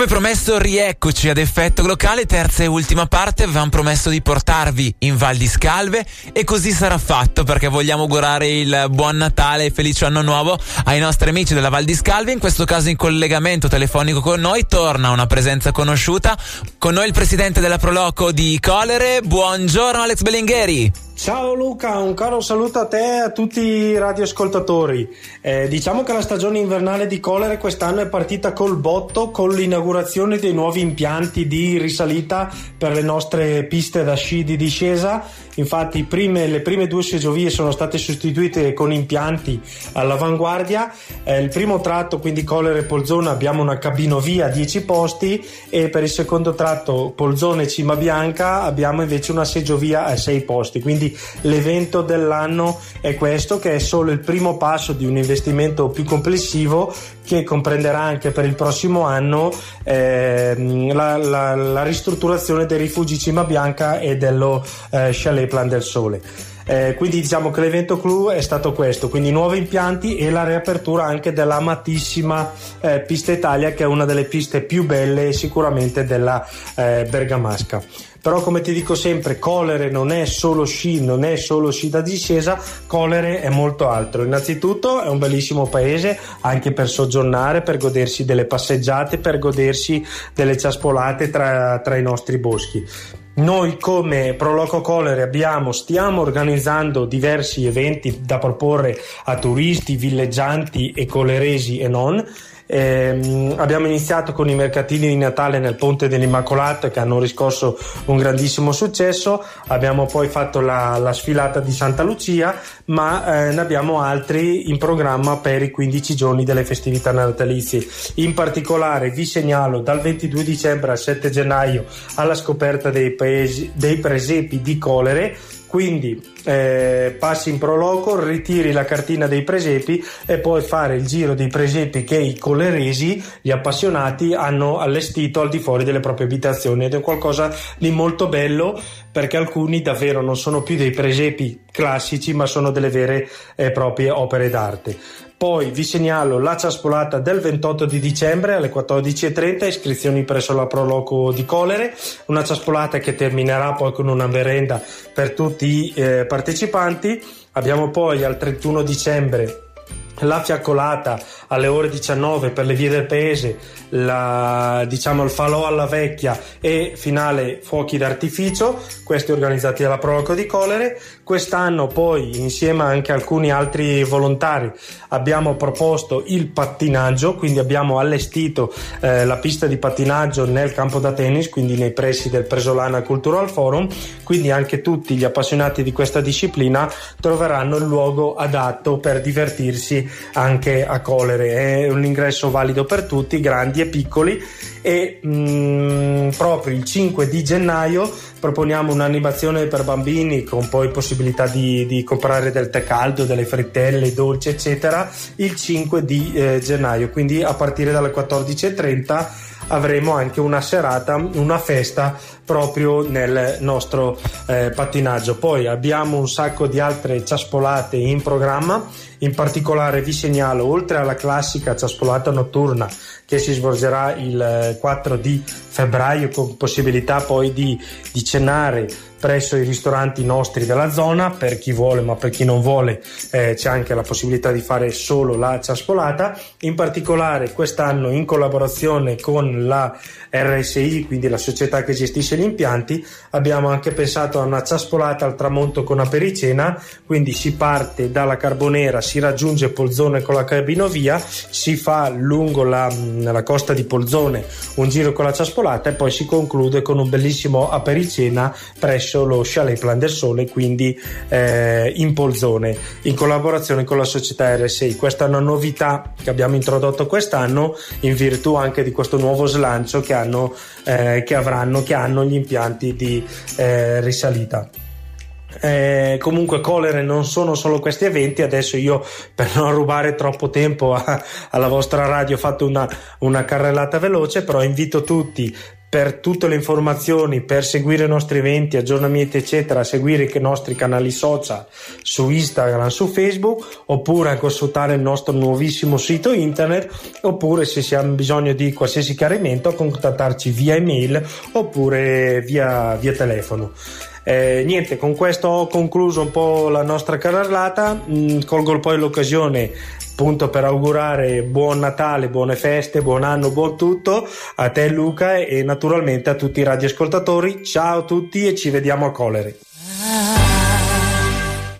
Come promesso, rieccoci ad effetto locale, terza e ultima parte. Avevamo promesso di portarvi in Val di Scalve e così sarà fatto perché vogliamo augurare il buon Natale e felice anno nuovo ai nostri amici della Val di Scalve. In questo caso, in collegamento telefonico con noi, torna una presenza conosciuta. Con noi il presidente della Proloco di Colere. Buongiorno, Alex Bellingheri. Ciao Luca, un caro saluto a te e a tutti i radioascoltatori. Eh, diciamo che la stagione invernale di Colere quest'anno è partita col botto con l'inaugurazione dei nuovi impianti di risalita per le nostre piste da sci di discesa. Infatti prime, le prime due seggiovie sono state sostituite con impianti all'avanguardia. Eh, il primo tratto, quindi Colere Polzona, abbiamo una cabinovia a 10 posti e per il secondo tratto Polzone Cima Bianca abbiamo invece una seggiovia a 6 posti. Quindi l'evento dell'anno è questo, che è solo il primo passo di un investimento più complessivo che comprenderà anche per il prossimo anno eh, la, la, la, ristrutturazione dei rifugi Cima Bianca e dello eh, Chalet Plan del Sole. Eh, quindi diciamo che l'evento clou è stato questo, quindi nuovi impianti e la riapertura anche dell'amatissima eh, pista Italia che è una delle piste più belle sicuramente della eh, Bergamasca. Però come ti dico sempre Colere non è solo sci non è solo sci da discesa Colere è molto altro. Innanzitutto è un bellissimo paese anche per soggiornare per godersi delle passeggiate per godersi delle ciaspolate tra, tra i nostri boschi noi come Proloco Colere abbiamo, stiamo organizzando diversi eventi da proporre a turisti, villeggianti e coleresi e non eh, abbiamo iniziato con i mercatini di Natale nel Ponte dell'Immacolato che hanno riscosso un grandissimo successo, abbiamo poi fatto la, la sfilata di Santa Lucia, ma eh, ne abbiamo altri in programma per i 15 giorni delle festività natalizie. In particolare vi segnalo dal 22 dicembre al 7 gennaio alla scoperta dei, paesi, dei presepi di colere quindi eh, passi in proloco, ritiri la cartina dei presepi e poi fare il giro dei presepi che i coleresi, gli appassionati, hanno allestito al di fuori delle proprie abitazioni. Ed è qualcosa di molto bello perché alcuni davvero non sono più dei presepi classici ma sono delle vere e proprie opere d'arte. Poi vi segnalo la ciaspolata del 28 di dicembre alle 14.30, iscrizioni presso la Proloco di Colere, una ciaspolata che terminerà poi con una merenda per tutti i eh, partecipanti. Abbiamo poi al 31 dicembre la fiaccolata alle ore 19 per le vie del paese, la, diciamo il falò alla vecchia e finale fuochi d'artificio, questi organizzati dalla Proloco di Colere. Quest'anno poi insieme anche a alcuni altri volontari abbiamo proposto il pattinaggio, quindi abbiamo allestito eh, la pista di pattinaggio nel campo da tennis, quindi nei pressi del Presolana Cultural Forum, quindi anche tutti gli appassionati di questa disciplina troveranno il luogo adatto per divertirsi anche a Colere. È un ingresso valido per tutti, grandi e piccoli e mh, mm, proprio il 5 di gennaio proponiamo un'animazione per bambini con poi possibilità di, di comprare del tè caldo, delle frittelle, dolci eccetera il 5 di eh, gennaio quindi a partire dalle 14.30 avremo anche una serata, una festa proprio nel nostro eh, pattinaggio. Poi abbiamo un sacco di altre ciaspolate in programma, in particolare vi segnalo oltre alla classica ciaspolata notturna che si svolgerà il 4 eh, di febbraio con possibilità poi di, di cenare presso i ristoranti nostri della zona. Per chi vuole ma per chi non vuole eh, c'è anche la possibilità di fare solo la ciaspolata. In particolare quest'anno in collaborazione con la RSI quindi la società che gestisce gli impianti abbiamo anche pensato a una ciaspolata al tramonto con apericena. Quindi si parte dalla Carbonera si raggiunge Polzone con la cabinovia si fa lungo la, la costa di Polzone un giro con la ciaspolata e poi si conclude con un bellissimo apericena presso presso lo Chalet Plan del Sole, quindi eh, in Polzone, in collaborazione con la società RSI. Questa è una novità che abbiamo introdotto quest'anno in virtù anche di questo nuovo slancio che, hanno, eh, che avranno, che hanno gli impianti di eh, risalita. Eh, comunque colere non sono solo questi eventi adesso io per non rubare troppo tempo a, alla vostra radio ho fatto una, una carrellata veloce però invito tutti per tutte le informazioni, per seguire i nostri eventi, aggiornamenti, eccetera, seguire i nostri canali social su Instagram, su Facebook, oppure consultare il nostro nuovissimo sito internet, oppure se si ha bisogno di qualsiasi chiarimento, contattarci via email oppure via, via telefono. Eh, niente, con questo ho concluso un po' la nostra carrellata. Mm, colgo poi l'occasione appunto per augurare buon Natale, buone feste, buon anno, buon tutto a te Luca e naturalmente a tutti i radioascoltatori. Ciao a tutti e ci vediamo a Colere.